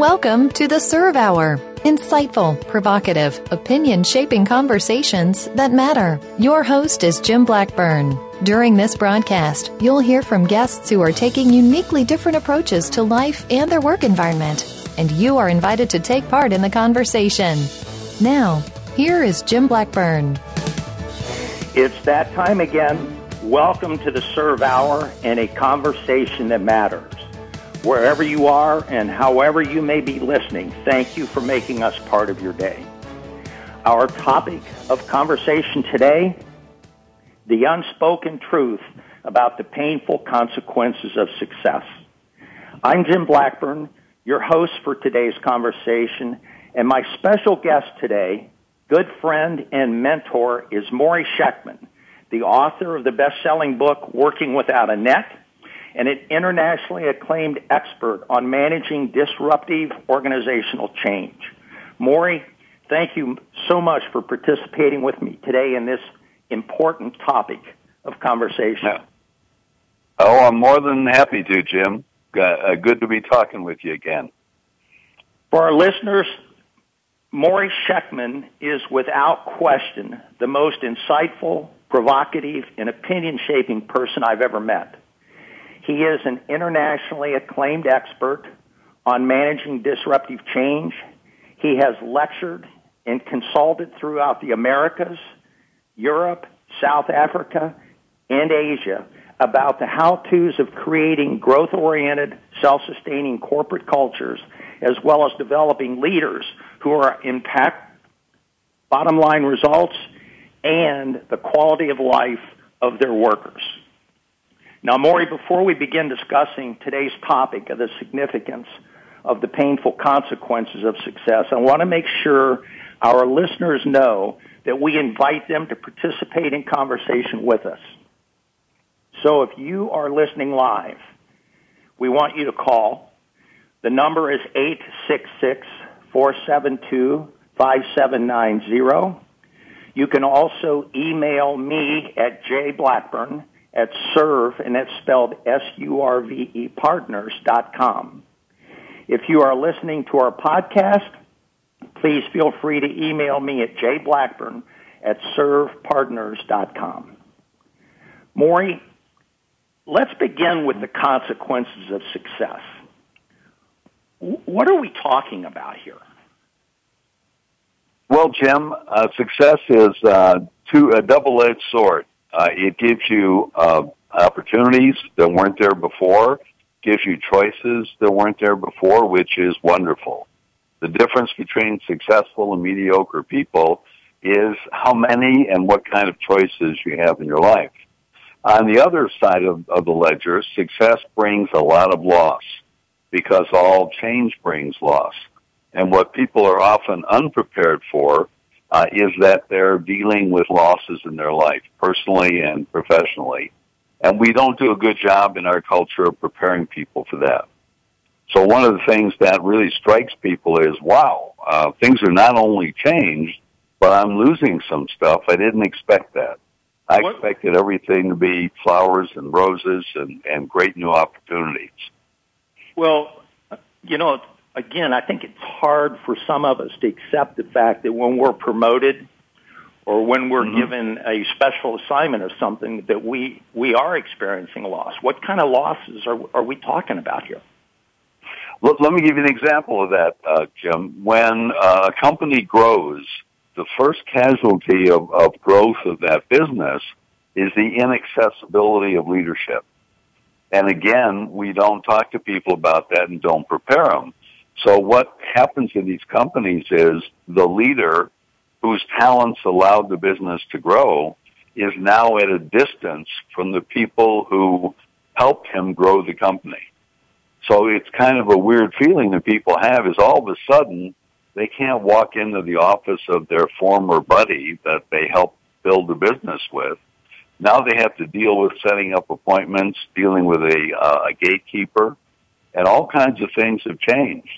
Welcome to the SURVE Hour. Insightful, provocative, opinion shaping conversations that matter. Your host is Jim Blackburn. During this broadcast, you'll hear from guests who are taking uniquely different approaches to life and their work environment, and you are invited to take part in the conversation. Now, here is Jim Blackburn. It's that time again. Welcome to the SURVE Hour and a conversation that matters. Wherever you are and however you may be listening, thank you for making us part of your day. Our topic of conversation today the unspoken truth about the painful consequences of success. I'm Jim Blackburn, your host for today's conversation, and my special guest today, good friend and mentor, is Morrie Shechtman, the author of the best-selling book Working Without a Net and an internationally acclaimed expert on managing disruptive organizational change. Morrie, thank you so much for participating with me today in this important topic of conversation. Oh, I'm more than happy to, Jim. Uh, good to be talking with you again. For our listeners, Morrie Shechtman is without question the most insightful, provocative, and opinion shaping person I've ever met. He is an internationally acclaimed expert on managing disruptive change. He has lectured and consulted throughout the Americas, Europe, South Africa, and Asia about the how-tos of creating growth-oriented, self-sustaining corporate cultures, as well as developing leaders who are impact bottom line results and the quality of life of their workers. Now, Morrie, before we begin discussing today's topic of the significance of the painful consequences of success, I want to make sure our listeners know that we invite them to participate in conversation with us. So if you are listening live, we want you to call. The number is 866-472-5790. You can also email me at jblackburn at surve, and that's spelled S-U-R-V-E partners dot com. If you are listening to our podcast, please feel free to email me at jblackburn at survepartners.com. Morrie, let's begin with the consequences of success. What are we talking about here? Well, Jim, uh, success is uh, a double-edged sword. Uh, it gives you uh, opportunities that weren't there before, gives you choices that weren't there before, which is wonderful. The difference between successful and mediocre people is how many and what kind of choices you have in your life. On the other side of, of the ledger, success brings a lot of loss because all change brings loss. And what people are often unprepared for uh, is that they're dealing with losses in their life, personally and professionally. And we don't do a good job in our culture of preparing people for that. So one of the things that really strikes people is, wow, uh, things are not only changed, but I'm losing some stuff. I didn't expect that. I what? expected everything to be flowers and roses and, and great new opportunities. Well, you know, again, I think it's hard for some of us to accept the fact that when we're promoted or when we're mm-hmm. given a special assignment or something that we we are experiencing loss. What kind of losses are are we talking about here? Let, let me give you an example of that, uh, Jim. When uh, a company grows, the first casualty of, of growth of that business is the inaccessibility of leadership. And again, we don't talk to people about that and don't prepare them. So what happens in these companies is the leader whose talents allowed the business to grow is now at a distance from the people who helped him grow the company. So it's kind of a weird feeling that people have is all of a sudden they can't walk into the office of their former buddy that they helped build the business with. Now they have to deal with setting up appointments, dealing with a, uh, a gatekeeper, and all kinds of things have changed.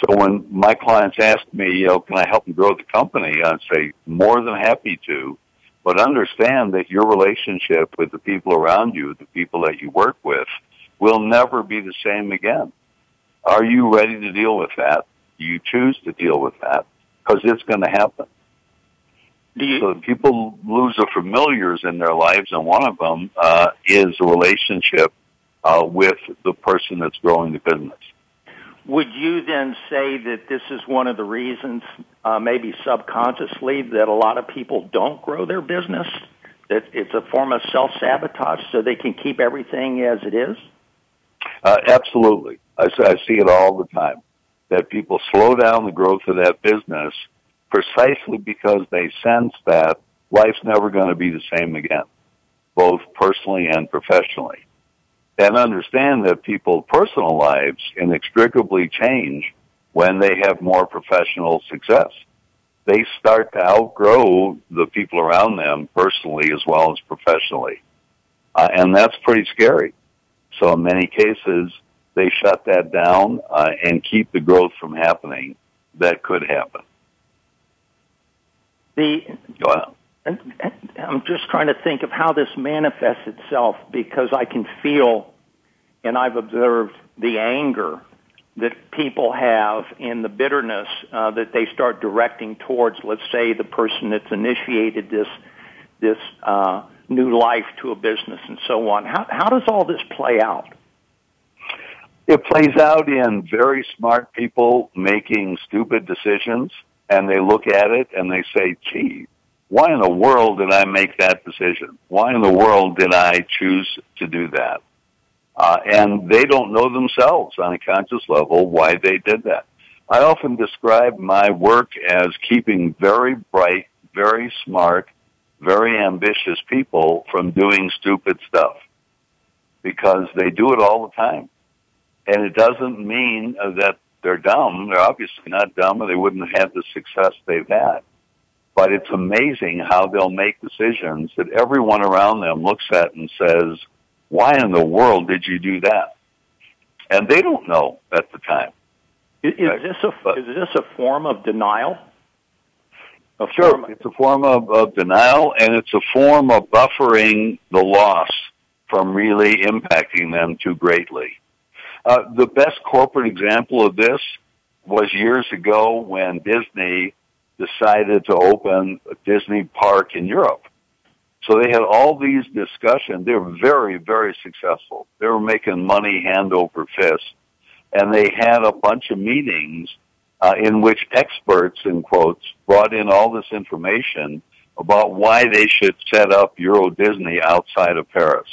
So when my clients ask me, you know, can I help them grow the company? I say, more than happy to, but understand that your relationship with the people around you, the people that you work with, will never be the same again. Are you ready to deal with that? You choose to deal with that? Because it's going to happen. You, so people lose the familiars in their lives, and one of them uh, is a relationship uh, with the person that's growing the business. Would you then say that this is one of the reasons, uh, maybe subconsciously, that a lot of people don't grow their business? That it's a form of self sabotage so they can keep everything as it is? Uh, absolutely. I, I see it all the time. That people slow down the growth of that business precisely because they sense that life's never going to be the same again, both personally and professionally and understand that people's personal lives inextricably change when they have more professional success. They start to outgrow the people around them personally as well as professionally. Uh, and that's pretty scary. So in many cases, they shut that down uh, and keep the growth from happening that could happen. The, I'm just trying to think of how this manifests itself because I can feel and I've observed the anger that people have and the bitterness uh, that they start directing towards, let's say, the person that's initiated this this uh, new life to a business and so on. How how does all this play out? It plays out in very smart people making stupid decisions, and they look at it and they say, "Gee, why in the world did I make that decision? Why in the world did I choose to do that?" Uh, and they don't know themselves on a conscious level why they did that. I often describe my work as keeping very bright, very smart, very ambitious people from doing stupid stuff because they do it all the time. And it doesn't mean that they're dumb. They're obviously not dumb or they wouldn't have had the success they've had. But it's amazing how they'll make decisions that everyone around them looks at and says, why in the world did you do that? And they don't know at the time. Is, is this a but, is this a form of denial? A sure, form, it's a form of, of denial, and it's a form of buffering the loss from really impacting them too greatly. Uh, the best corporate example of this was years ago when Disney decided to open a Disney park in Europe. So they had all these discussions. They were very, very successful. They were making money hand over fist. And they had a bunch of meetings uh, in which experts, in quotes, brought in all this information about why they should set up Euro Disney outside of Paris.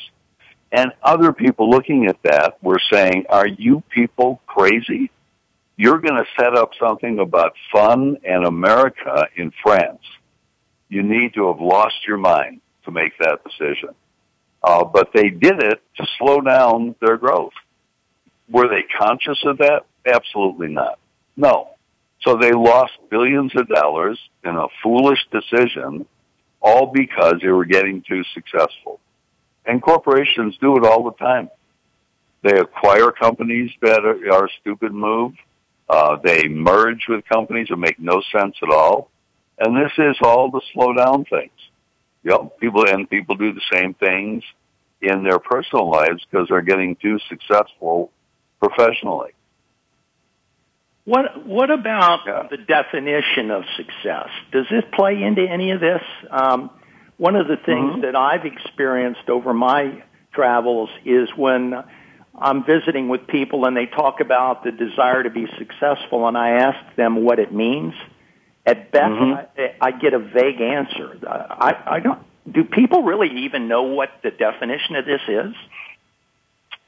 And other people looking at that were saying, are you people crazy? You're going to set up something about fun and America in France. You need to have lost your mind to make that decision. Uh, but they did it to slow down their growth. Were they conscious of that? Absolutely not. No. So they lost billions of dollars in a foolish decision, all because they were getting too successful. And corporations do it all the time. They acquire companies that are, are a stupid move. Uh, they merge with companies that make no sense at all. And this is all to slow down things. Yep, people and people do the same things in their personal lives because they're getting too successful professionally. What What about yeah. the definition of success? Does this play into any of this? Um, one of the things mm-hmm. that I've experienced over my travels is when I'm visiting with people and they talk about the desire to be successful, and I ask them what it means. At best, mm-hmm. I, I get a vague answer. I, I don't. Do people really even know what the definition of this is?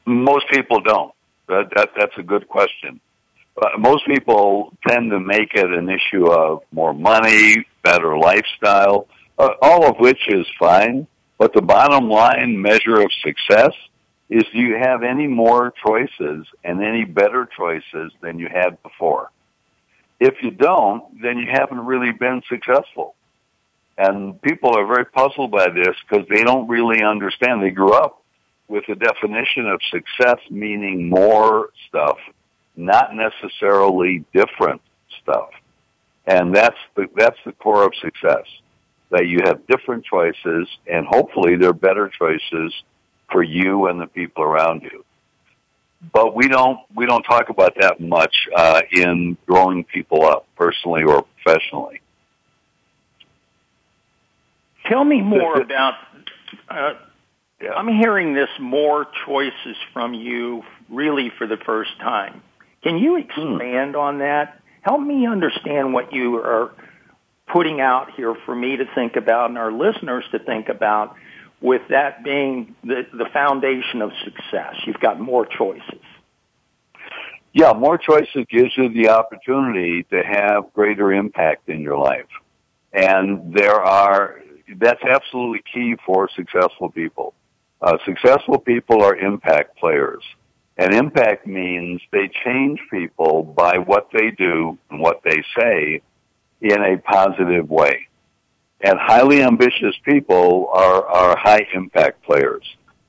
Most people don't. That, that that's a good question. Uh, most people tend to make it an issue of more money, better lifestyle, uh, all of which is fine. But the bottom line measure of success is do you have any more choices and any better choices than you had before? If you don't, then you haven't really been successful. And people are very puzzled by this because they don't really understand. They grew up with the definition of success meaning more stuff, not necessarily different stuff. And that's the, that's the core of success. That you have different choices and hopefully they're better choices for you and the people around you. But we don't, we don't talk about that much, uh, in growing people up personally or professionally. Tell me more about, uh, yeah. I'm hearing this more choices from you really for the first time. Can you expand hmm. on that? Help me understand what you are putting out here for me to think about and our listeners to think about with that being the, the foundation of success. You've got more choices. Yeah, more choices gives you the opportunity to have greater impact in your life. And there are, that's absolutely key for successful people. Uh, successful people are impact players. And impact means they change people by what they do and what they say in a positive way. And highly ambitious people are, are high impact players.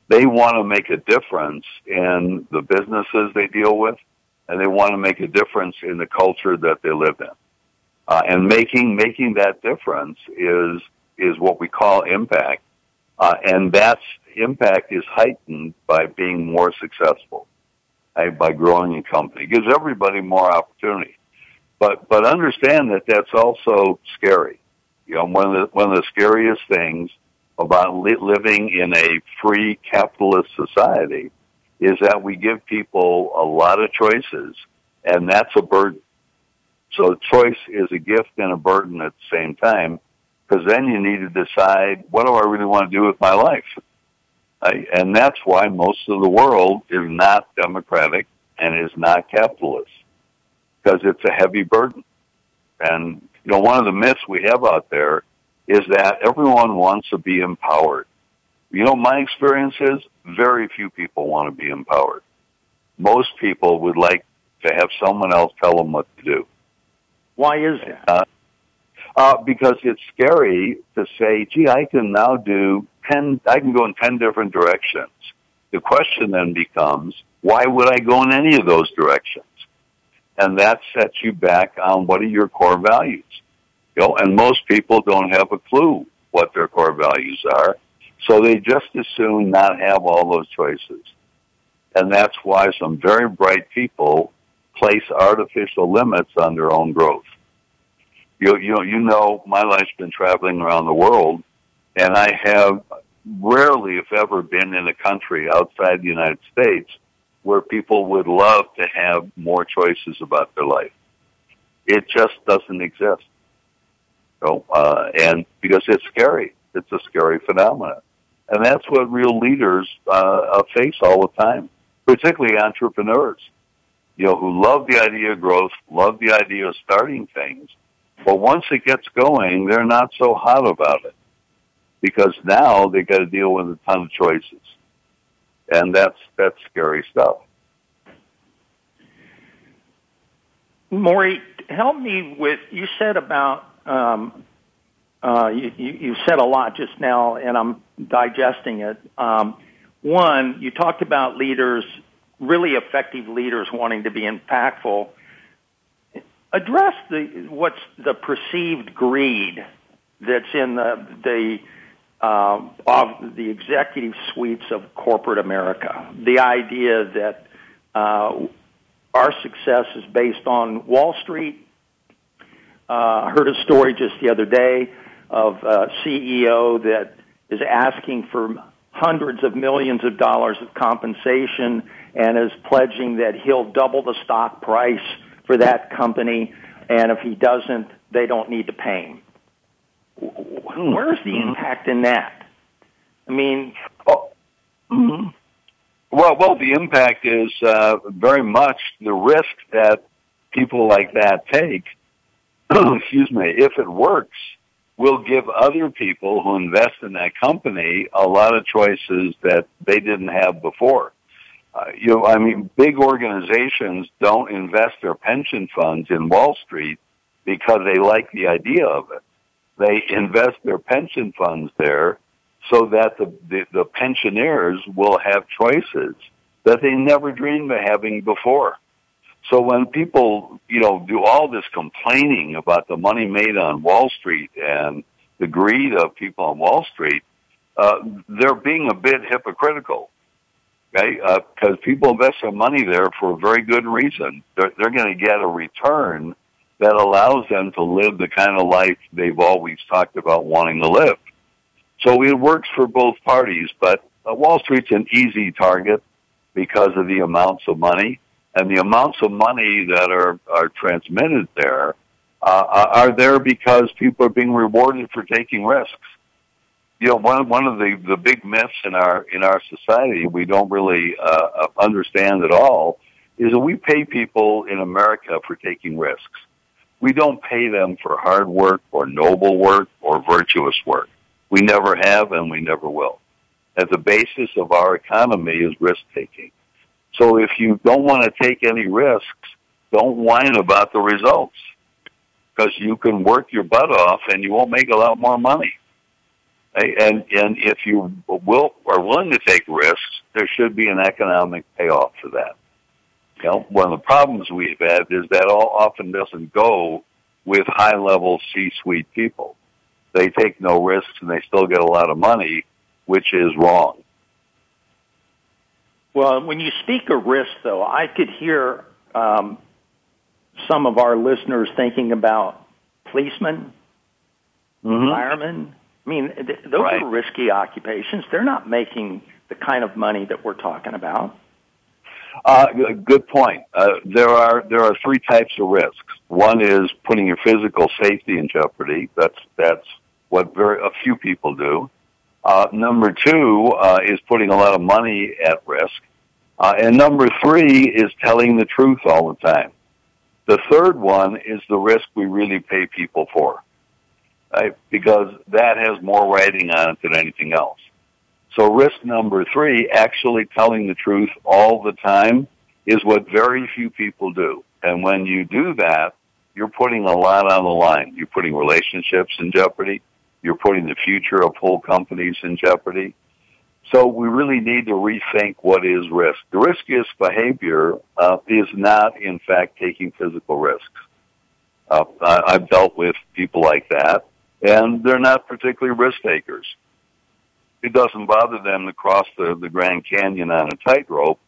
They want to make a difference in the businesses they deal with, and they want to make a difference in the culture that they live in. Uh, and making making that difference is is what we call impact, uh, and that's impact is heightened by being more successful, right? by growing a company. It gives everybody more opportunity. But, but understand that that's also scary. You know, one of the, one of the scariest things about li- living in a free capitalist society is that we give people a lot of choices and that's a burden. So choice is a gift and a burden at the same time because then you need to decide what do I really want to do with my life? and that's why most of the world is not democratic and is not capitalist because it's a heavy burden. And, you know, one of the myths we have out there is that everyone wants to be empowered. You know, my experience is very few people want to be empowered. Most people would like to have someone else tell them what to do. Why is that? Uh, uh, because it's scary to say, gee, I can now do 10, I can go in 10 different directions. The question then becomes, why would I go in any of those directions? And that sets you back on what are your core values. You know, and most people don't have a clue what their core values are. So they just as soon not have all those choices. And that's why some very bright people place artificial limits on their own growth. You, you know, you know, my life's been traveling around the world and I have rarely, if ever, been in a country outside the United States where people would love to have more choices about their life. It just doesn't exist. So, uh, and because it's scary, it's a scary phenomenon, and that's what real leaders uh, face all the time, particularly entrepreneurs. You know, who love the idea of growth, love the idea of starting things, but once it gets going, they're not so hot about it because now they got to deal with a ton of choices, and that's that's scary stuff. Morrie, help me with you said about um, uh, you, you, said a lot just now, and I'm digesting it. Um, one, you talked about leaders, really effective leaders, wanting to be impactful. Address the what's the perceived greed that's in the the um, of the executive suites of corporate America. The idea that uh, our success is based on Wall Street. Uh, I heard a story just the other day of a CEO that is asking for hundreds of millions of dollars of compensation and is pledging that he'll double the stock price for that company, and if he doesn't, they don't need to pay him. Hmm. Where's the mm-hmm. impact in that? I mean, oh, mm-hmm. well, well, the impact is uh, very much the risk that people like that take. excuse me. If it works, will give other people who invest in that company a lot of choices that they didn't have before. Uh, you know, I mean, big organizations don't invest their pension funds in Wall Street because they like the idea of it. They invest their pension funds there so that the, the, the pensioners will have choices that they never dreamed of having before. So when people, you know, do all this complaining about the money made on Wall Street and the greed of people on Wall Street, uh, they're being a bit hypocritical. Okay, because uh, people invest their money there for a very good reason. They're, they're going to get a return that allows them to live the kind of life they've always talked about wanting to live. So it works for both parties, but uh, Wall Street's an easy target because of the amounts of money and the amounts of money that are are transmitted there uh, are there because people are being rewarded for taking risks. You know, one one of the the big myths in our in our society we don't really uh, understand at all is that we pay people in America for taking risks. We don't pay them for hard work or noble work or virtuous work. We never have and we never will. At the basis of our economy is risk taking. So if you don't want to take any risks, don't whine about the results because you can work your butt off and you won't make a lot more money. And and if you will are willing to take risks, there should be an economic payoff for that. You know, one of the problems we've had is that all often doesn't go with high level C suite people. They take no risks and they still get a lot of money, which is wrong. Well, when you speak of risk, though, I could hear um, some of our listeners thinking about policemen, mm-hmm. firemen. I mean, th- those right. are risky occupations. They're not making the kind of money that we're talking about. Uh, good point. Uh, there are there are three types of risks. One is putting your physical safety in jeopardy. That's that's what very a few people do. Uh, number two uh, is putting a lot of money at risk. Uh, and number three is telling the truth all the time. The third one is the risk we really pay people for, right? Because that has more writing on it than anything else. So risk number three, actually telling the truth all the time, is what very few people do. And when you do that, you're putting a lot on the line. You're putting relationships in jeopardy. You're putting the future of whole companies in jeopardy. So we really need to rethink what is risk. The riskiest behavior uh, is not, in fact, taking physical risks. Uh, I, I've dealt with people like that, and they're not particularly risk takers. It doesn't bother them to cross the, the Grand Canyon on a tightrope,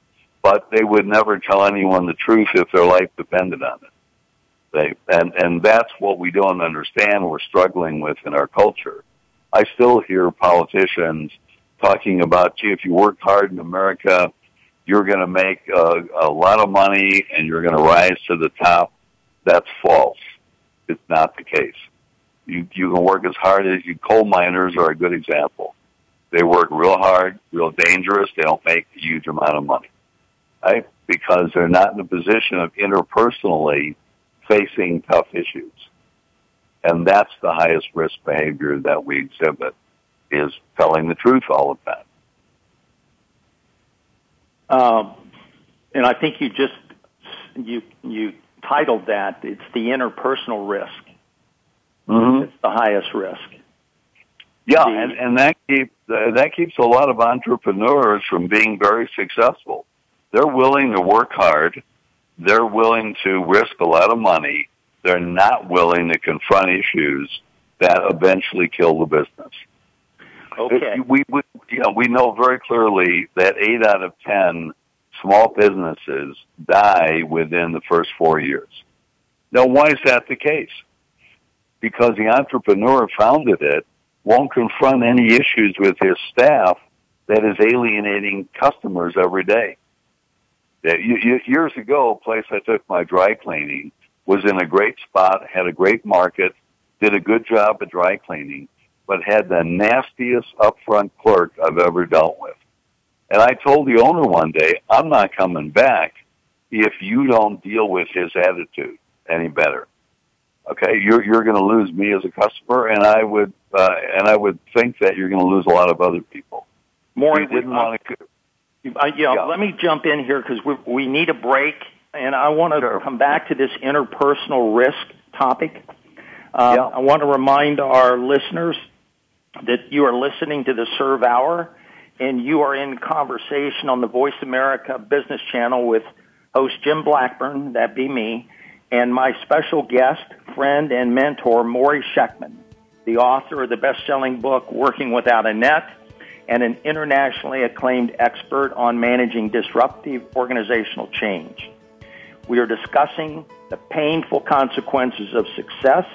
but they would never tell anyone the truth if their life depended on it. They, and, and that's what we don't understand we're struggling with in our culture. I still hear politicians talking about, gee, if you work hard in America, you're going to make a, a lot of money and you're going to rise to the top. That's false. It's not the case. You, you can work as hard as you, coal miners are a good example. They work real hard, real dangerous. They don't make a huge amount of money, right? Because they're not in a position of interpersonally facing tough issues. And that's the highest risk behavior that we exhibit is telling the truth all the time. Um, and I think you just you you titled that it's the interpersonal risk. Mm-hmm. It's the highest risk. Yeah, the, and, and that keeps that keeps a lot of entrepreneurs from being very successful. They're willing to work hard. They're willing to risk a lot of money. They're not willing to confront issues that eventually kill the business. Okay. We, we, you know, we know very clearly that eight out of ten small businesses die within the first four years. Now, why is that the case? Because the entrepreneur founded it won't confront any issues with his staff that is alienating customers every day. Years ago, a place I took my dry cleaning was in a great spot, had a great market, did a good job at dry cleaning but had the nastiest upfront clerk I've ever dealt with. And I told the owner one day, I'm not coming back if you don't deal with his attitude any better. Okay, you're you're going to lose me as a customer, and I would uh, and I would think that you're going to lose a lot of other people. More didn't want to. Uh, yeah, yeah, let me jump in here because we we need a break, and I want to sure. come back to this interpersonal risk topic. Uh, yeah. I want to remind our listeners that you are listening to the SURVE Hour, and you are in conversation on the Voice America Business Channel with host Jim Blackburn, that be me, and my special guest, friend, and mentor, Morrie Shechtman, the author of the best-selling book, Working Without a Net, and an internationally acclaimed expert on managing disruptive organizational change. We are discussing the painful consequences of success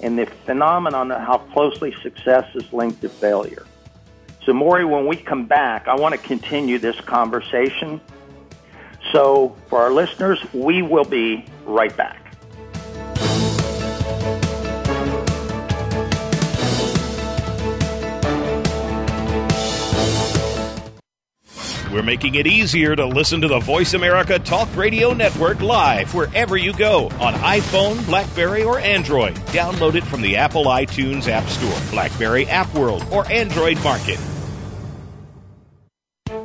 and the phenomenon of how closely success is linked to failure. So, Morrie, when we come back, I want to continue this conversation. So, for our listeners, we will be right back. We're making it easier to listen to the Voice America Talk Radio Network live wherever you go on iPhone, Blackberry, or Android. Download it from the Apple iTunes App Store, Blackberry App World, or Android Market.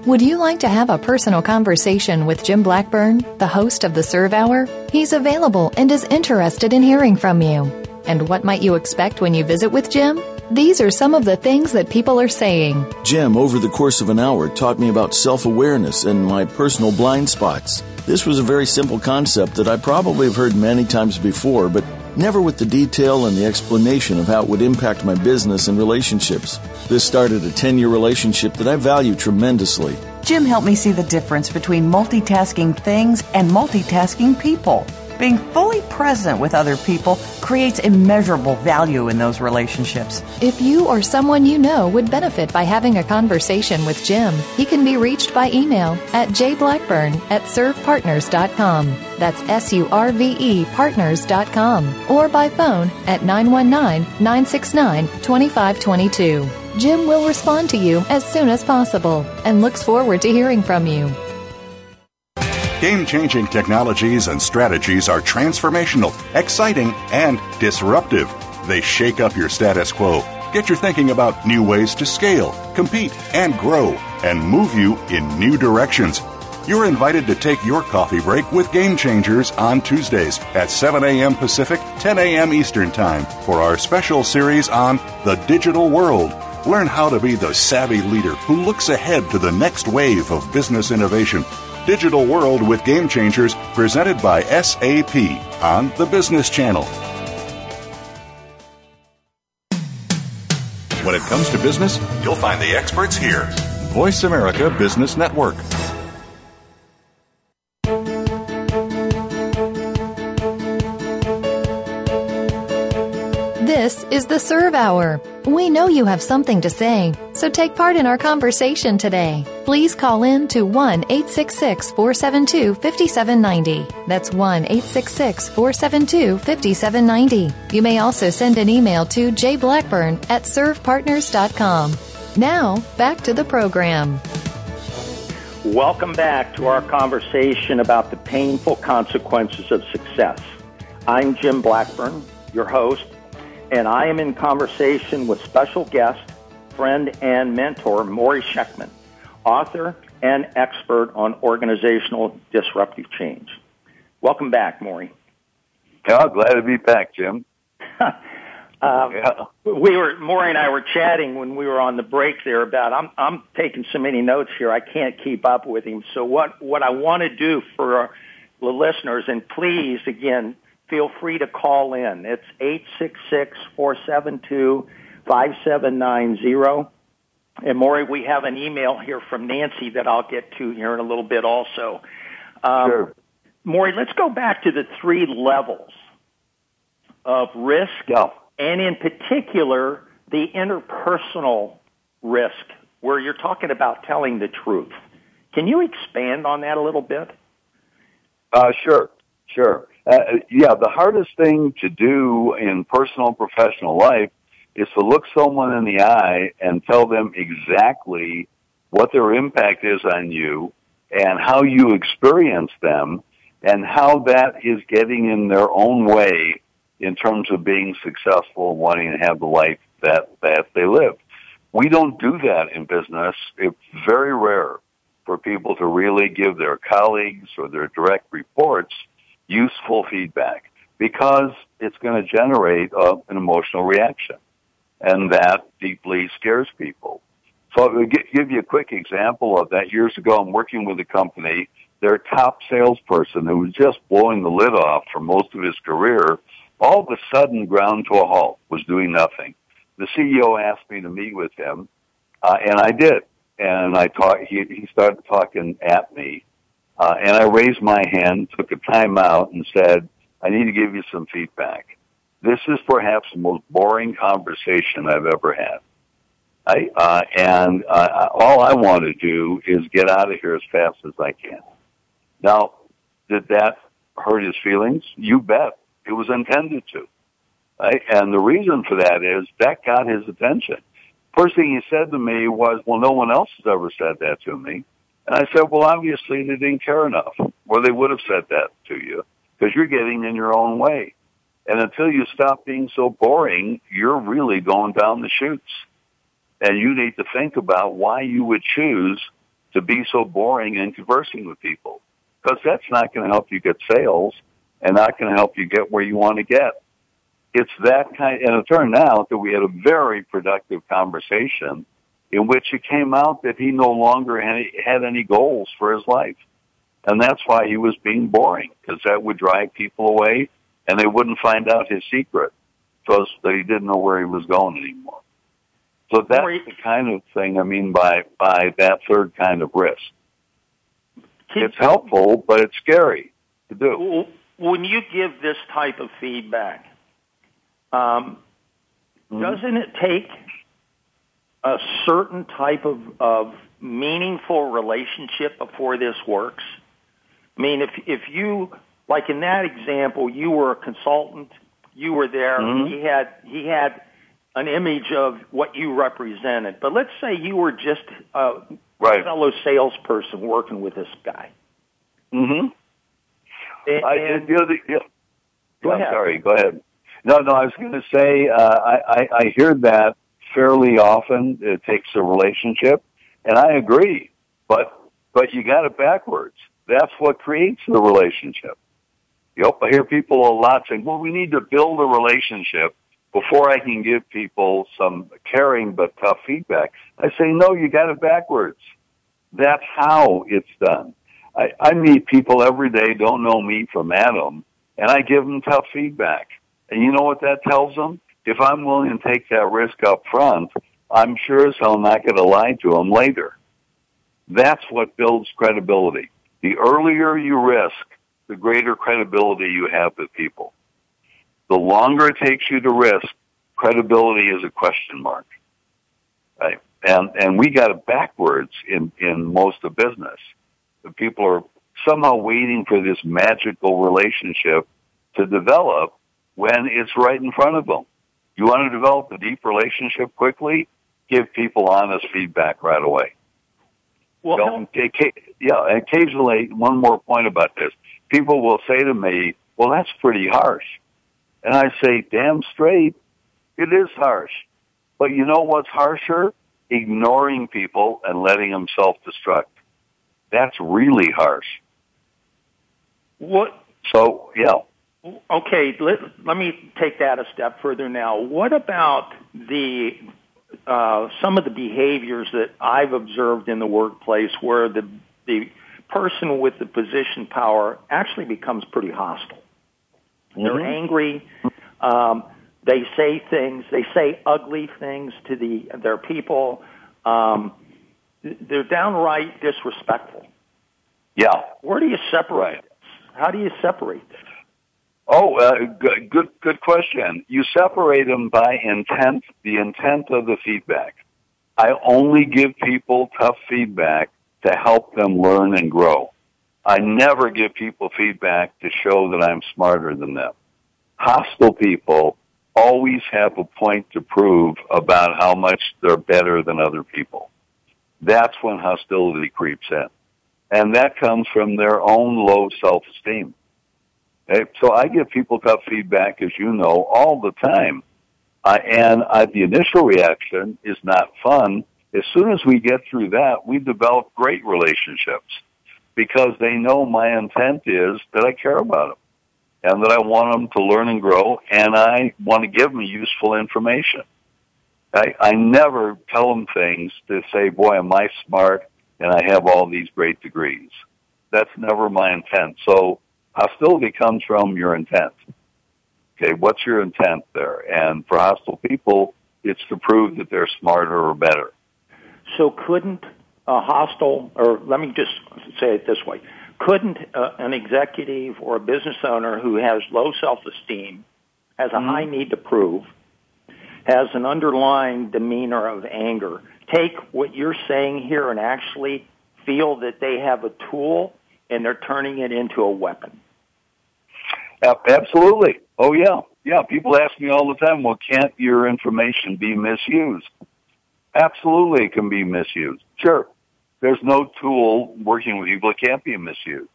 Would you like to have a personal conversation with Jim Blackburn, the host of the SURVE Hour? He's available and is interested in hearing from you. And what might you expect when you visit with Jim? These are some of the things that people are saying. Jim, over the course of an hour, taught me about self awareness and my personal blind spots. This was a very simple concept that I probably have heard many times before, but never with the detail and the explanation of how it would impact my business and relationships. This started a 10 year relationship that I value tremendously. Jim helped me see the difference between multitasking things and multitasking people. Being fully present with other people creates immeasurable value in those relationships. If you or someone you know would benefit by having a conversation with Jim, he can be reached by email at jblackburn at survepartners.com. That's S U R V E partners.com. Or by phone at 919 969 2522. Jim will respond to you as soon as possible and looks forward to hearing from you. Game changing technologies and strategies are transformational, exciting, and disruptive. They shake up your status quo, get you thinking about new ways to scale, compete, and grow, and move you in new directions. You're invited to take your coffee break with Game Changers on Tuesdays at 7 a.m. Pacific, 10 a.m. Eastern Time for our special series on the digital world. Learn how to be the savvy leader who looks ahead to the next wave of business innovation Digital World with Game Changers, presented by SAP on the Business Channel. When it comes to business, you'll find the experts here. Voice America Business Network. The SURVE Hour. We know you have something to say, so take part in our conversation today. Please call in to 1 866 472 5790. That's 1 866 472 5790. You may also send an email to jblackburn at survepartners.com. Now, back to the program. Welcome back to our conversation about the painful consequences of success. I'm Jim Blackburn, your host and I am in conversation with special guest, friend, and mentor Morrie Shechtman, author and expert on organizational disruptive change. Welcome back, Morrie. Oh, glad to be back, Jim. uh, yeah. We were Morrie and I were chatting when we were on the break there about I'm I'm taking so many notes here I can't keep up with him. So what what I want to do for the listeners and please again feel free to call in. It's 866-472-5790. And Morrie, we have an email here from Nancy that I'll get to here in a little bit also. Um, sure. Morrie, let's go back to the three levels of risk, yeah. and in particular, the interpersonal risk, where you're talking about telling the truth. Can you expand on that a little bit? Uh, sure, sure uh, yeah, the hardest thing to do in personal and professional life is to look someone in the eye and tell them exactly what their impact is on you and how you experience them and how that is getting in their own way in terms of being successful and wanting to have the life that, that they live. We don't do that in business. It's very rare for people to really give their colleagues or their direct reports useful feedback because it's going to generate uh, an emotional reaction. And that deeply scares people. So I'll give you a quick example of that. Years ago, I'm working with a company. Their top salesperson, who was just blowing the lid off for most of his career, all of a sudden ground to a halt, was doing nothing. The CEO asked me to meet with him, uh, and I did. And I talked. He, he started talking at me, uh, and I raised my hand, took a time out, and said, "I need to give you some feedback. This is perhaps the most boring conversation I've ever had." I, uh, and uh, all I want to do is get out of here as fast as I can. Now, did that hurt his feelings? You bet. It was intended to. Right? And the reason for that is that got his attention. First thing he said to me was, well, no one else has ever said that to me. And I said, well, obviously they didn't care enough, or they would have said that to you, because you're getting in your own way. And until you stop being so boring, you're really going down the chutes. And you need to think about why you would choose to be so boring in conversing with people. Because that's not going to help you get sales and not going to help you get where you want to get. It's that kind, and it turned out that we had a very productive conversation in which it came out that he no longer had any goals for his life. And that's why he was being boring, because that would drive people away and they wouldn't find out his secret because they didn't know where he was going anymore. So that's the kind of thing I mean by by that third kind of risk. It's helpful, but it's scary to do. When you give this type of feedback, um, mm-hmm. doesn't it take a certain type of, of meaningful relationship before this works? I mean, if if you like in that example, you were a consultant, you were there. Mm-hmm. He had he had an image of what you represented. But let's say you were just a right. fellow salesperson working with this guy. Mm-hmm. And, I, and, you know, the, yeah. Go I'm ahead. sorry. Go ahead. No, no. I was going to say uh, I, I, I hear that fairly often. It takes a relationship, and I agree. But but you got it backwards. That's what creates the relationship. Yep, I hear people a lot saying, "Well, we need to build a relationship." before I can give people some caring but tough feedback, I say, no, you got it backwards. That's how it's done. I, I meet people every day, don't know me from Adam, and I give them tough feedback. And you know what that tells them? If I'm willing to take that risk up front, I'm sure as hell not going to lie to them later. That's what builds credibility. The earlier you risk, the greater credibility you have with people. The longer it takes you to risk, credibility is a question mark. Right? And, and we got it backwards in, in most of business. The people are somehow waiting for this magical relationship to develop when it's right in front of them. You want to develop a deep relationship quickly? Give people honest feedback right away. Well, Don't, yeah, occasionally, one more point about this. People will say to me, well, that's pretty harsh. And I say, damn straight, it is harsh. But you know what's harsher? Ignoring people and letting them self-destruct. That's really harsh. What? So, yeah. Okay, let, let me take that a step further now. What about the uh, some of the behaviors that I've observed in the workplace where the the person with the position power actually becomes pretty hostile? Mm-hmm. They're angry. Um, they say things. They say ugly things to the their people. Um, they're downright disrespectful. Yeah. Where do you separate? Right. This? How do you separate this? Oh, uh, good, good, good question. You separate them by intent, the intent of the feedback. I only give people tough feedback to help them learn and grow. I never give people feedback to show that I'm smarter than them. Hostile people always have a point to prove about how much they're better than other people. That's when hostility creeps in. And that comes from their own low self-esteem. So I give people tough feedback, as you know, all the time. Uh, and uh, the initial reaction is not fun. As soon as we get through that, we develop great relationships because they know my intent is that I care about them and that I want them to learn and grow and I want to give them useful information. I, I never tell them things to say, boy, am I smart and I have all these great degrees. That's never my intent. So hostility comes from your intent. Okay, what's your intent there? And for hostile people, it's to prove that they're smarter or better. So couldn't a hostile, or let me just say it this way, couldn't uh, an executive or a business owner who has low self-esteem, has a mm-hmm. high need to prove, has an underlying demeanor of anger, take what you're saying here and actually feel that they have a tool and they're turning it into a weapon? Absolutely. Oh yeah. Yeah. People ask me all the time, well, can't your information be misused? Absolutely it can be misused. Sure. There's no tool working with people that can't be misused.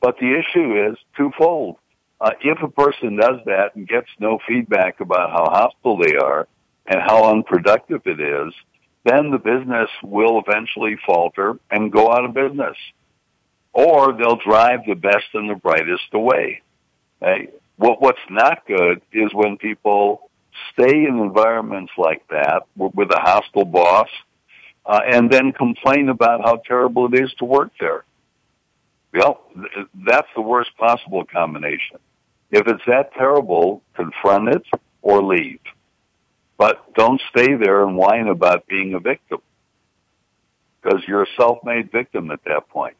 But the issue is twofold. Uh, if a person does that and gets no feedback about how hostile they are and how unproductive it is, then the business will eventually falter and go out of business. Or they'll drive the best and the brightest away. Hey, what, what's not good is when people stay in environments like that with a hostile boss uh, and then complain about how terrible it is to work there. Well, that's the worst possible combination. If it's that terrible, confront it or leave. But don't stay there and whine about being a victim. Because you're a self-made victim at that point.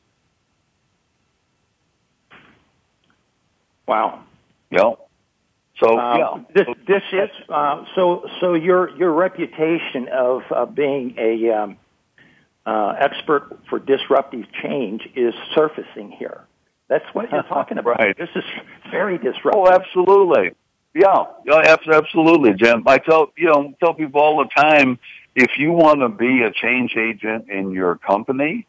Wow. Yeah. So uh, yeah, this this is uh, so so your your reputation of uh, being a um, uh, expert for disruptive change is surfacing here. That's what you're talking about. right. This is very disruptive. Oh, absolutely. Yeah, yeah, absolutely, Jim. I tell you know tell people all the time if you want to be a change agent in your company,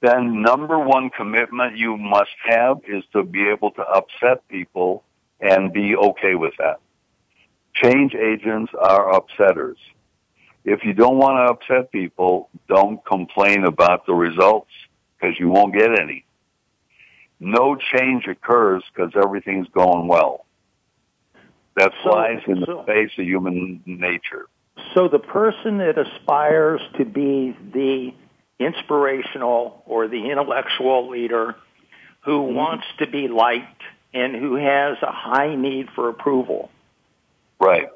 then number one commitment you must have is to be able to upset people and be okay with that. Change agents are upsetters. If you don't want to upset people, don't complain about the results because you won't get any. No change occurs because everything's going well. That flies so, in the so, face of human nature. So the person that aspires to be the inspirational or the intellectual leader who mm-hmm. wants to be liked and who has a high need for approval. Right.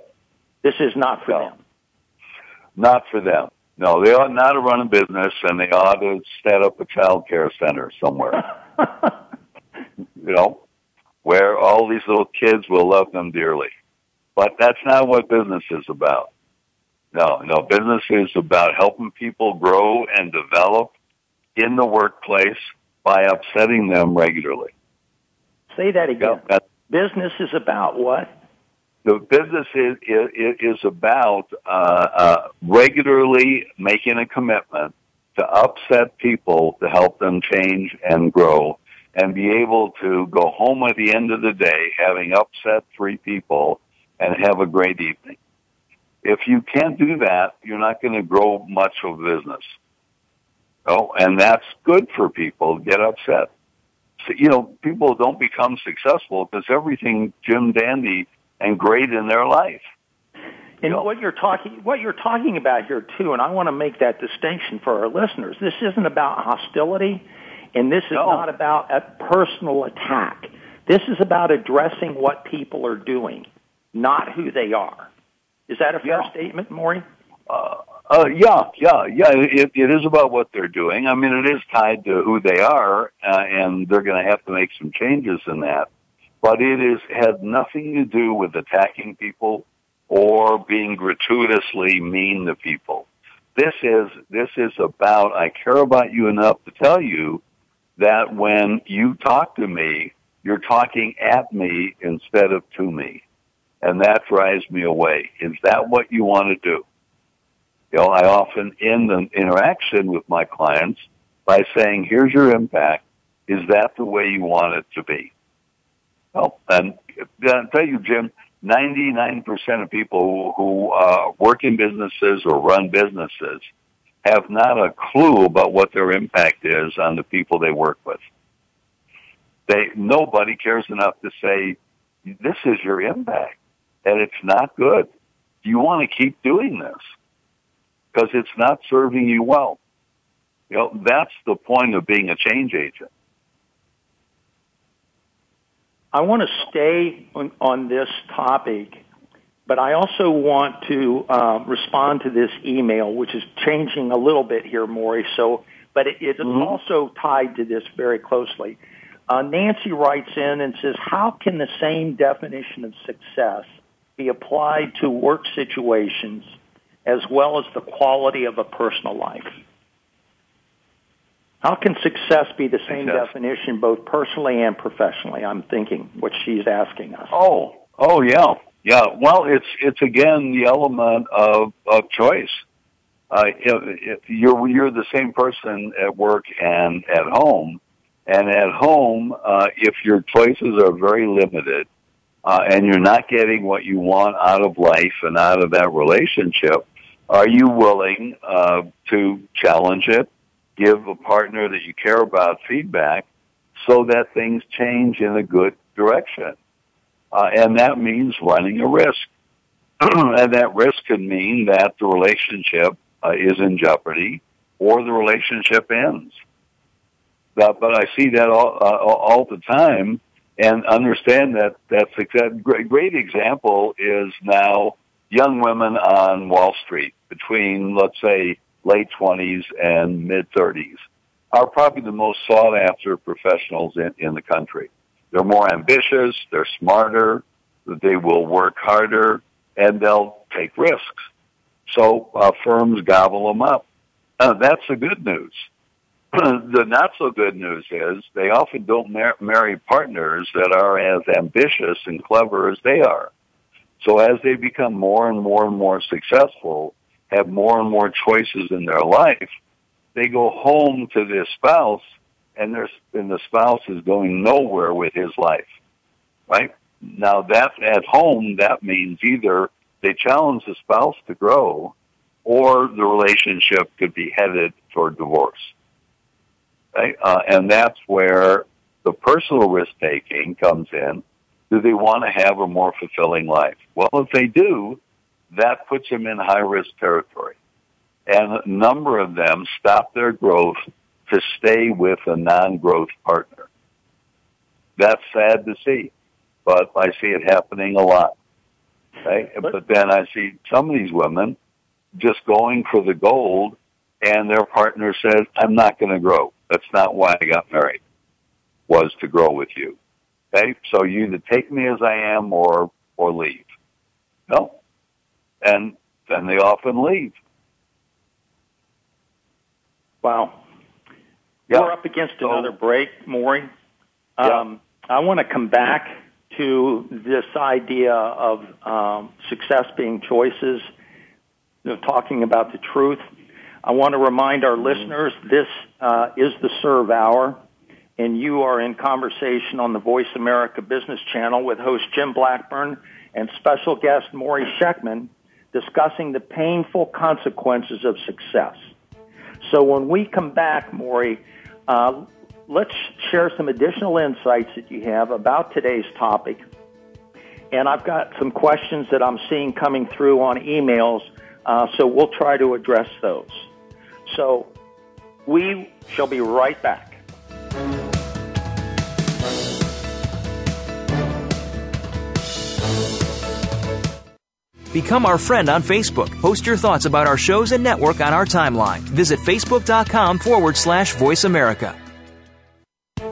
This is not for no. them. Not for them. No, they ought not to run a business and they ought to set up a child care center somewhere. you know, where all these little kids will love them dearly. But that's not what business is about. No, no, business is about helping people grow and develop in the workplace by upsetting them regularly. Say that again. Yep, business is about what? The business is is, is about uh, uh, regularly making a commitment to upset people to help them change and grow, and be able to go home at the end of the day having upset three people and have a great evening. If you can't do that, you're not going to grow much of business. Oh, and that's good for people to get upset you know, people don't become successful because everything Jim Dandy and great in their life. And you know? what you're talking, what you're talking about here too, and I want to make that distinction for our listeners. This isn't about hostility, and this is no. not about a personal attack. This is about addressing what people are doing, not who they are. Is that a fair yeah. statement, Morrie? Uh, uh, yeah, yeah, yeah. It, it is about what they're doing. I mean, it is tied to who they are, uh, and they're going to have to make some changes in that. But it is had nothing to do with attacking people or being gratuitously mean to people. This is this is about I care about you enough to tell you that when you talk to me, you're talking at me instead of to me, and that drives me away. Is that what you want to do? You know, I often end the interaction with my clients by saying, here's your impact. Is that the way you want it to be? Well, and I'll tell you, Jim, 99% of people who, who uh, work in businesses or run businesses have not a clue about what their impact is on the people they work with. They, nobody cares enough to say, this is your impact and it's not good. You want to keep doing this because it's not serving you well. You know, that's the point of being a change agent. I want to stay on, on this topic, but I also want to uh, respond to this email, which is changing a little bit here, Morrie. So, but it, it's mm-hmm. also tied to this very closely. Uh, Nancy writes in and says, "How can the same definition of success be applied to work situations as well as the quality of a personal life?" How can success be the same success. definition both personally and professionally? I'm thinking what she's asking us. Oh, oh yeah, yeah. Well, it's it's again the element of of choice. Uh, if, if you're you're the same person at work and at home, and at home, uh, if your choices are very limited, uh, and you're not getting what you want out of life and out of that relationship, are you willing uh, to challenge it? give a partner that you care about feedback so that things change in a good direction. Uh, and that means running a risk. and that risk can mean that the relationship uh, is in jeopardy or the relationship ends. But, but I see that all, uh, all the time and understand that that's a great, great example is now young women on Wall Street between, let's say, late 20s and mid 30s are probably the most sought after professionals in, in the country. They're more ambitious, they're smarter, they will work harder, and they'll take risks. So uh, firms gobble them up. Uh, that's the good news. the not so good news is they often don't mar- marry partners that are as ambitious and clever as they are. So as they become more and more and more successful, have more and more choices in their life, they go home to their spouse and and the spouse is going nowhere with his life. Right? Now that at home that means either they challenge the spouse to grow or the relationship could be headed toward divorce. Right? Uh, and that's where the personal risk taking comes in. Do they want to have a more fulfilling life? Well, if they do, that puts them in high risk territory. And a number of them stop their growth to stay with a non-growth partner. That's sad to see, but I see it happening a lot. Okay? But then I see some of these women just going for the gold and their partner says, I'm not going to grow. That's not why I got married, was to grow with you. Okay? So you either take me as I am or, or leave. No, and then they often leave. Wow. Yep. We're up against so, another break, Morrie. Um, I want to come back to this idea of um, success being choices, you know, talking about the truth. I want to remind our mm-hmm. listeners this uh, is the SURVE Hour, and you are in conversation on the Voice America Business Channel with host Jim Blackburn and special guest Morrie Shechtman discussing the painful consequences of success. So when we come back, Morrie, uh, let's share some additional insights that you have about today's topic. And I've got some questions that I'm seeing coming through on emails, uh, so we'll try to address those. So we shall be right back. Become our friend on Facebook. Post your thoughts about our shows and network on our timeline. Visit facebook.com forward slash voice America.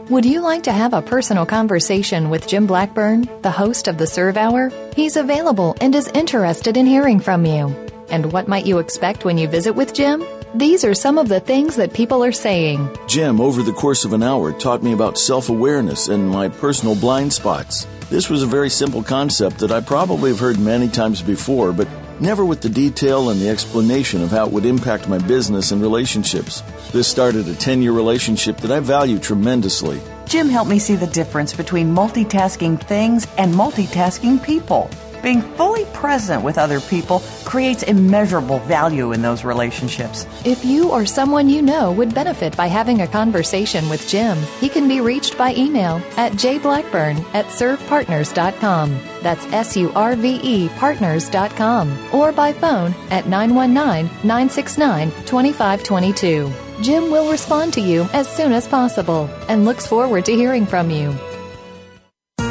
Would you like to have a personal conversation with Jim Blackburn, the host of the SURVE Hour? He's available and is interested in hearing from you. And what might you expect when you visit with Jim? These are some of the things that people are saying. Jim, over the course of an hour, taught me about self awareness and my personal blind spots. This was a very simple concept that I probably have heard many times before, but never with the detail and the explanation of how it would impact my business and relationships. This started a 10 year relationship that I value tremendously. Jim helped me see the difference between multitasking things and multitasking people. Being fully present with other people creates immeasurable value in those relationships. If you or someone you know would benefit by having a conversation with Jim, he can be reached by email at jblackburn at survepartners.com. That's S U R V E partners.com. Or by phone at 919 969 2522. Jim will respond to you as soon as possible and looks forward to hearing from you.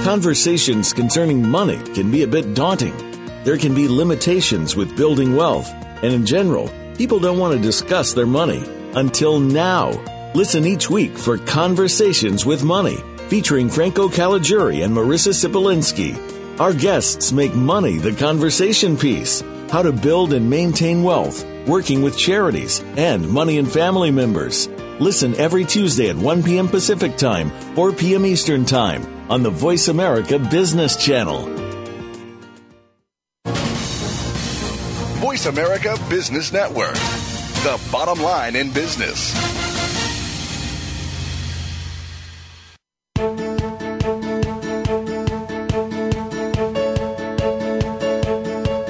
Conversations concerning money can be a bit daunting. There can be limitations with building wealth, and in general, people don't want to discuss their money until now. Listen each week for Conversations with Money, featuring Franco Caliguri and Marissa Sipolinski. Our guests make money the conversation piece, how to build and maintain wealth, working with charities, and money and family members. Listen every Tuesday at 1 p.m. Pacific Time, 4 p.m. Eastern Time on the Voice America Business Channel. Voice America Business Network, the bottom line in business.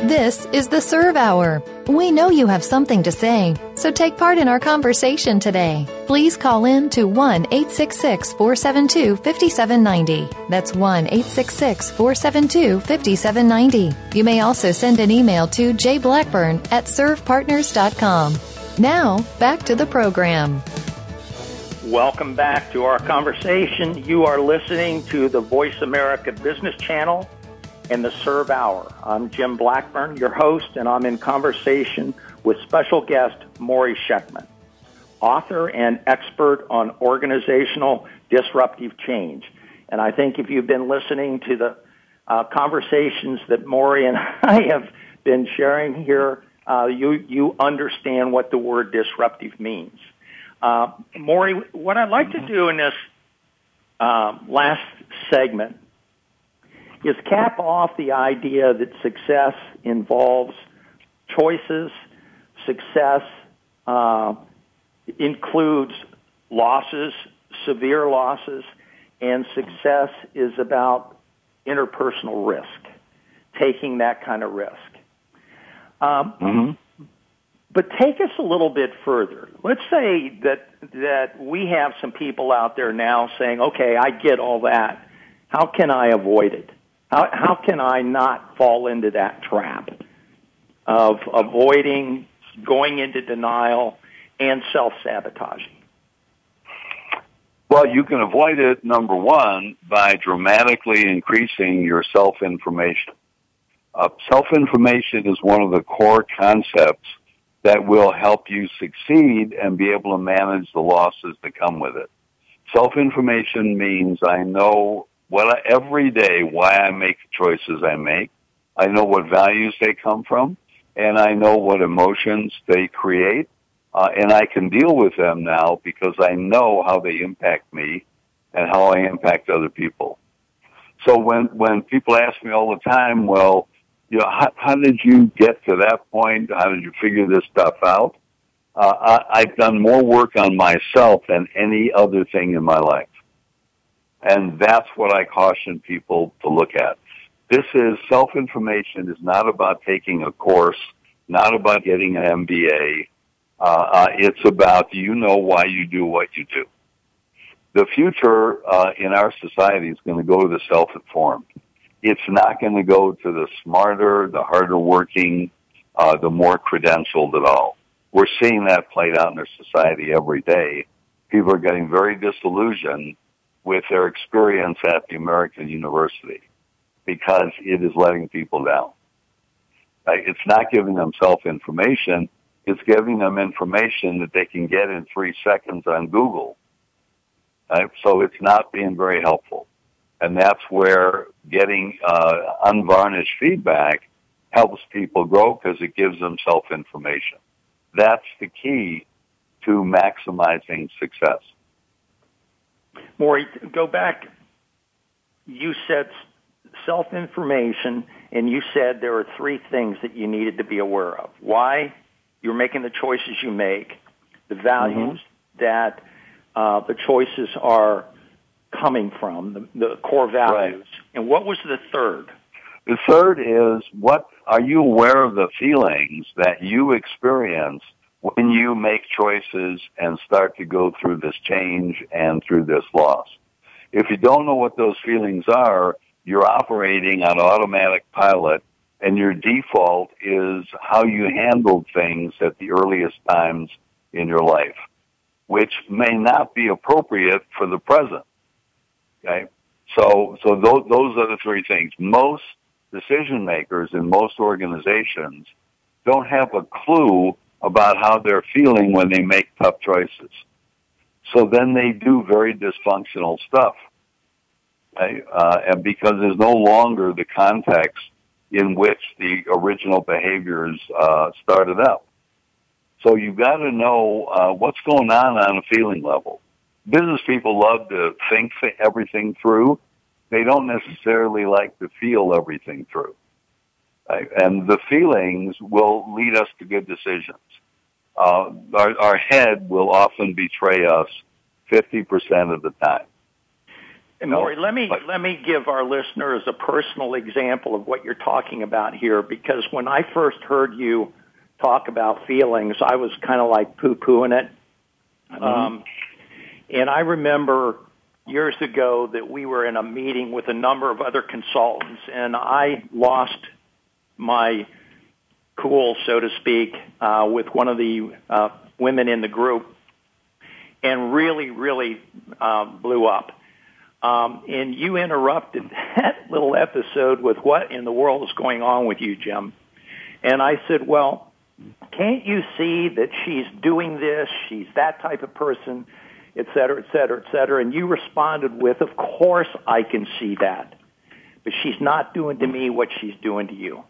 This is the SURVE Hour. We know you have something to say, so take part in our conversation today. Please call in to 1 866 472 5790. That's 1 866 472 5790. You may also send an email to jblackburn at survepartners.com. Now, back to the program. Welcome back to our conversation. You are listening to the Voice America Business Channel and the SURVE Hour. I'm Jim Blackburn, your host, and I'm in conversation with special guest Morrie Shechtman, author and expert on organizational disruptive change. And I think if you've been listening to the uh, conversations that Morrie and I have been sharing here, uh, you you understand what the word disruptive means. Uh, Morrie, what I'd like to do in this uh, last segment is cap off the idea that success involves choices, success uh, includes losses, severe losses, and success is about interpersonal risk, taking that kind of risk. Um, mm-hmm. But take us a little bit further. Let's say that that we have some people out there now saying, "Okay, I get all that. How can I avoid it?" How, how can I not fall into that trap of avoiding going into denial and self-sabotaging? Well, you can avoid it, number one, by dramatically increasing your self-information. Uh, self-information is one of the core concepts that will help you succeed and be able to manage the losses that come with it. Self-information means I know what I, every day why I make the choices I make. I know what values they come from, and I know what emotions they create, uh, and I can deal with them now because I know how they impact me and how I impact other people. So when when people ask me all the time, well, you know, how, how did you get to that point? How did you figure this stuff out? Uh, I, I've done more work on myself than any other thing in my life. And that's what I caution people to look at. This is self-information is not about taking a course, not about getting an MBA. Uh, uh, it's about you know why you do what you do. The future uh, in our society is going to go to the self-informed. It's not going to go to the smarter, the harder working, uh, the more credentialed at all. We're seeing that played out in our society every day. People are getting very disillusioned with their experience at the American University because it is letting people down. It's not giving them self-information. It's giving them information that they can get in three seconds on Google. Right? So it's not being very helpful. And that's where getting uh, unvarnished feedback helps people grow because it gives them self-information. That's the key to maximizing success. Morrie, go back. You said self-information, and you said there are three things that you needed to be aware of. Why you're making the choices you make, the values mm-hmm. that uh, the choices are coming from, the, the core values. Right. And what was the third? The third is what are you aware of the feelings that you experience when you make choices and start to go through this change and through this loss? If you don't know what those feelings are, you're operating on automatic pilot and your default is how you handled things at the earliest times in your life, which may not be appropriate for the present. Okay? So, so those, those are the three things. Most decision makers in most organizations don't have a clue about how they're feeling when they make tough choices. So then they do very dysfunctional stuff. Uh, and because there's no longer the context in which the original behaviors uh, started out. So you've got to know uh, what's going on on a feeling level. Business people love to think everything through. They don't necessarily like to feel everything through. Right? And the feelings will lead us to good decisions. Uh, our, our head will often betray us 50% of the time. And Morrie, let me let me give our listeners a personal example of what you're talking about here, because when I first heard you talk about feelings, I was kind of like poo pooing it. Mm-hmm. Um, and I remember years ago that we were in a meeting with a number of other consultants, and I lost my cool, so to speak, uh, with one of the uh, women in the group, and really, really uh, blew up. Um, and you interrupted that little episode with what in the world is going on with you, Jim? And I said, well, can't you see that she's doing this? She's that type of person, et cetera, et cetera, et cetera. And you responded with, of course I can see that. But she's not doing to me what she's doing to you.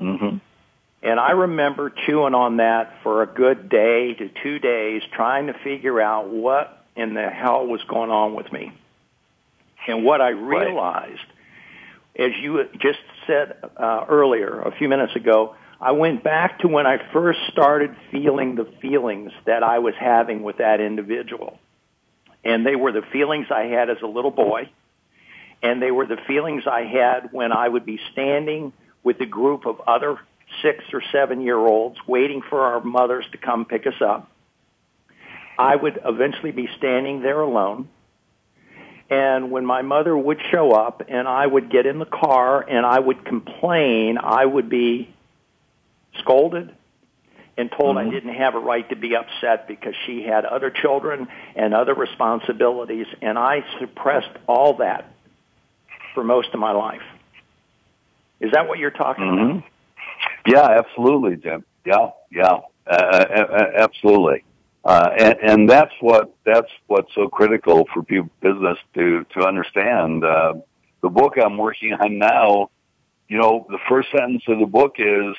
Mm-hmm. And I remember chewing on that for a good day to two days, trying to figure out what in the hell was going on with me. And what I realized, right. as you just said uh, earlier, a few minutes ago, I went back to when I first started feeling the feelings that I was having with that individual. And they were the feelings I had as a little boy. And they were the feelings I had when I would be standing with a group of other six or seven year olds waiting for our mothers to come pick us up. I would eventually be standing there alone and when my mother would show up and I would get in the car and I would complain, I would be scolded and told mm-hmm. I didn't have a right to be upset because she had other children and other responsibilities. And I suppressed all that for most of my life. Is that what you're talking mm-hmm. about? Yeah, absolutely, Jim. Yeah, yeah, uh, absolutely. Uh, and, and that's what that's what's so critical for people, business to to understand. Uh, the book I'm working on now, you know, the first sentence of the book is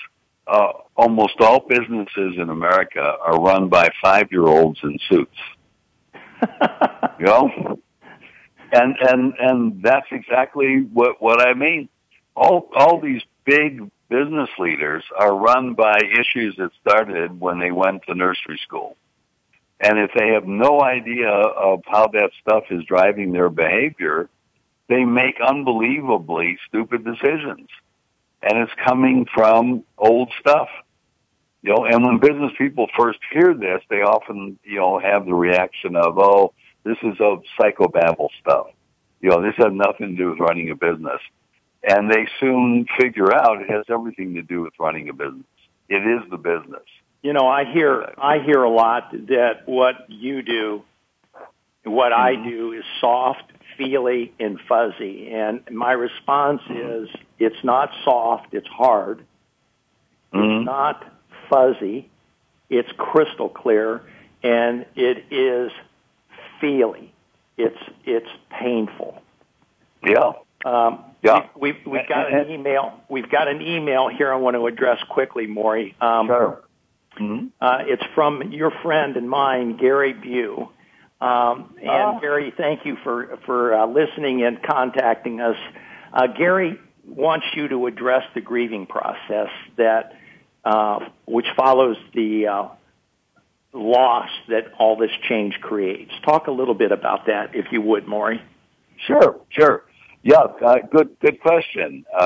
uh, almost all businesses in America are run by five year olds in suits. you know, and and and that's exactly what what I mean. All all these big business leaders are run by issues that started when they went to nursery school and if they have no idea of how that stuff is driving their behavior, they make unbelievably stupid decisions. And it's coming from old stuff. You know, and when business people first hear this, they often, you know, have the reaction of, oh, this is a psychobabble stuff. You know, this has nothing to do with running a business. And they soon figure out it has everything to do with running a business. It is the business. You know, I hear I hear a lot that what you do, what I mm-hmm. do, is soft, feely, and fuzzy. And my response mm-hmm. is, it's not soft, it's hard. Mm-hmm. It's not fuzzy, it's crystal clear, and it is feely. It's it's painful. Yeah. Um, yeah. We, have we, got an email. We've got an email here. I want to address quickly, Morrie. Um, sure. Mm-hmm. Uh, it's from your friend and mine, Gary Bew. Um, and oh. Gary, thank you for for uh, listening and contacting us. Uh, Gary wants you to address the grieving process that uh, which follows the uh, loss that all this change creates. Talk a little bit about that, if you would, Morrie. Sure, sure. Yeah, uh, good, good question. Uh,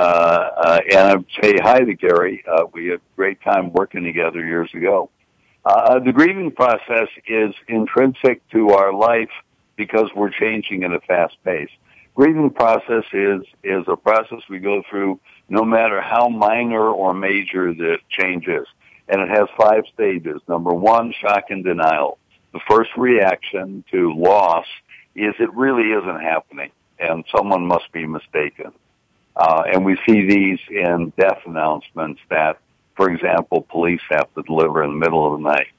uh, and I'd say hi to Gary. Uh, we had a great time working together years ago. Uh, the grieving process is intrinsic to our life because we're changing at a fast pace. Grieving process is, is a process we go through no matter how minor or major the change is. And it has five stages. Number one, shock and denial. The first reaction to loss is it really isn't happening and someone must be mistaken. Uh, and we see these in death announcements that for example, police have to deliver in the middle of the night.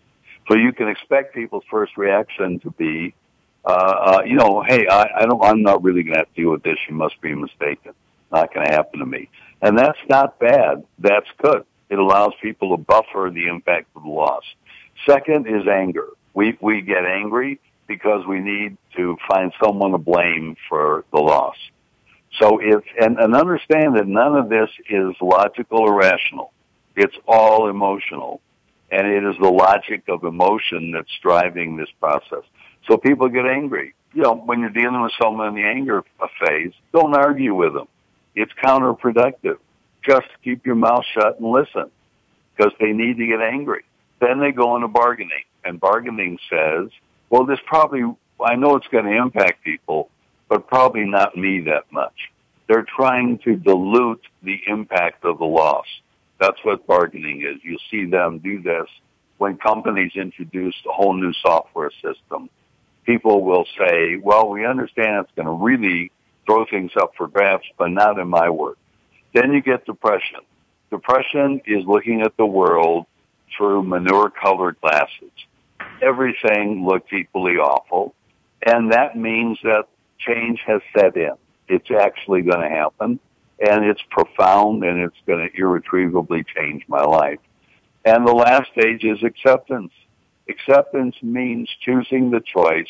So you can expect people's first reaction to be, uh, uh, you know, hey, I, I don't, I'm not really going to have to deal with this. You must be mistaken. Not going to happen to me. And that's not bad. That's good. It allows people to buffer the impact of the loss. Second is anger. We, we get angry because we need to find someone to blame for the loss. So if, and, and understand that none of this is logical or rational. It's all emotional. And it is the logic of emotion that's driving this process. So people get angry. You know, when you're dealing with someone in the anger phase, don't argue with them. It's counterproductive. Just keep your mouth shut and listen because they need to get angry. Then they go into bargaining and bargaining says, well, this probably, I know it's going to impact people, but probably not me that much. They're trying to dilute the impact of the loss. That's what bargaining is. You see them do this when companies introduce a whole new software system. People will say, well, we understand it's going to really throw things up for grabs, but not in my work. Then you get depression. Depression is looking at the world through manure colored glasses. Everything looks equally awful. And that means that change has set in. It's actually going to happen and it's profound and it's going to irretrievably change my life. And the last stage is acceptance. Acceptance means choosing the choice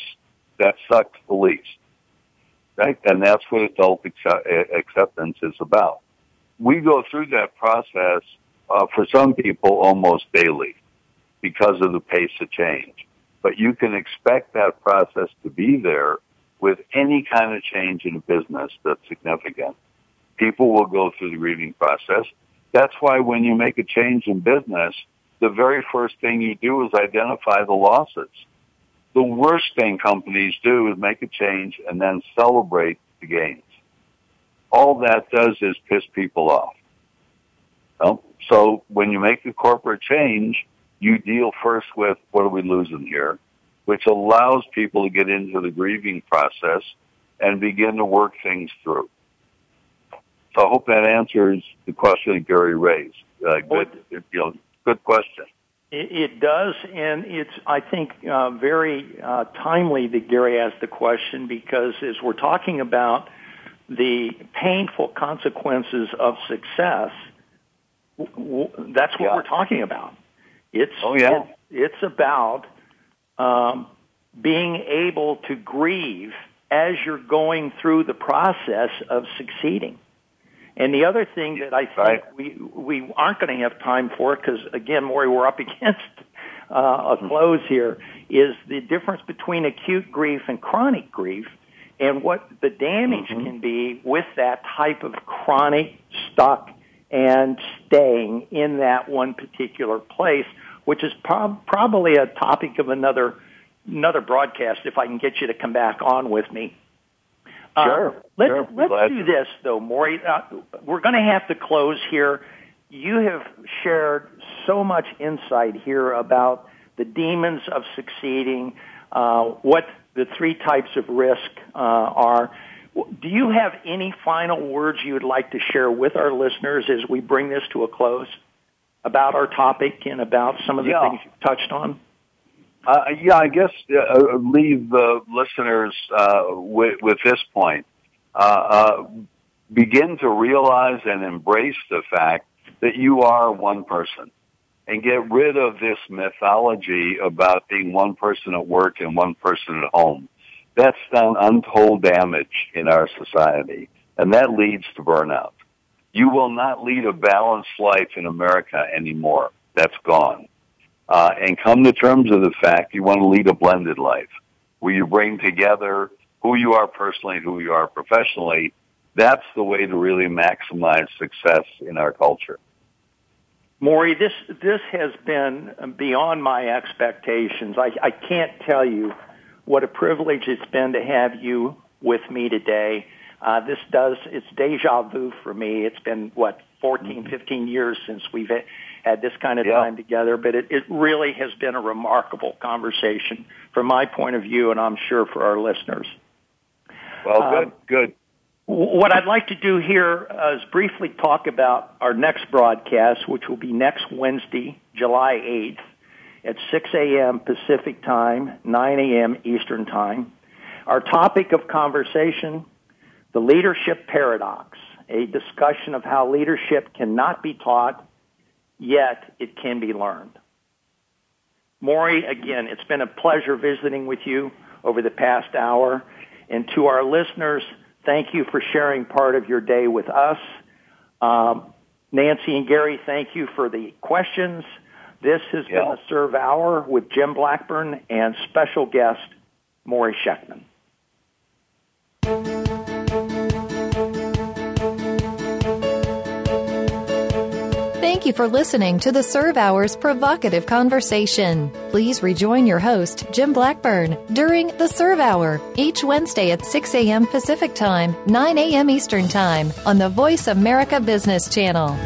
that sucks the least. Right? And that's what adult acceptance is about. We go through that process uh, for some people almost daily because of the pace of change. But you can expect that process to be there with any kind of change in a business that's significant people will go through the grieving process. That's why when you make a change in business, the very first thing you do is identify the losses. The worst thing companies do is make a change and then celebrate the gains. All that does is piss people off. So when you make a corporate change, you deal first with what are we losing here, which allows people to get into the grieving process and begin to work things through. So I hope that answers the question that Gary raised. Uh, good, you know, good question. It does, and it's I think uh, very uh, timely that Gary asked the question because as we're talking about the painful consequences of success, w- w- that's what yeah. we're talking about. It's oh yeah, it's about um, being able to grieve as you're going through the process of succeeding. And the other thing that I think right. we we aren't going to have time for, because again, Morrie, we're up against uh, a close here, is the difference between acute grief and chronic grief, and what the damage mm-hmm. can be with that type of chronic stuck and staying in that one particular place, which is prob- probably a topic of another another broadcast. If I can get you to come back on with me. Uh, sure. let's sure. let's do this though, Morrie. Uh, we're going to have to close here. You have shared so much insight here about the demons of succeeding, uh, what the three types of risk uh, are. Do you have any final words you would like to share with our listeners as we bring this to a close about our topic and about some of the yeah. things you've touched on? Uh, yeah, I guess uh, uh, leave the listeners uh, with, with, this point. Uh, uh, begin to realize and embrace the fact that you are one person and get rid of this mythology about being one person at work and one person at home. That's done untold damage in our society, and that leads to burnout. You will not lead a balanced life in America anymore. That's gone uh, and come to terms with the fact you want to lead a blended life where you bring together who you are personally and who you are professionally. That's the way to really maximize success in our culture. Morrie, this this has been beyond my expectations. I, I can't tell you what a privilege it's been to have you with me today. Uh, this does it's deja vu for me. It's been what 14, 15 years since we've had this kind of yeah. time together, but it, it really has been a remarkable conversation from my point of view, and I'm sure for our listeners. Well, good, um, good. What I'd like to do here uh, is briefly talk about our next broadcast, which will be next Wednesday, July 8th at 6 a.m. Pacific Time, 9 a.m. Eastern Time. Our topic of conversation, the leadership paradox, a discussion of how leadership cannot be taught, yet it can be learned. Morrie, again, it's been a pleasure visiting with you over the past hour. And to our listeners, Thank you for sharing part of your day with us. Um, Nancy and Gary, thank you for the questions. This has yeah. been a SURVE Hour with Jim Blackburn and special guest Morrie Shechtman. Thank you for listening to the SURVE Hours Provocative Conversation. Please rejoin your host, Jim Blackburn, during the SURVE Hour each Wednesday at 6 a.m. Pacific Time, 9 a.m. Eastern Time on the Voice America Business Channel.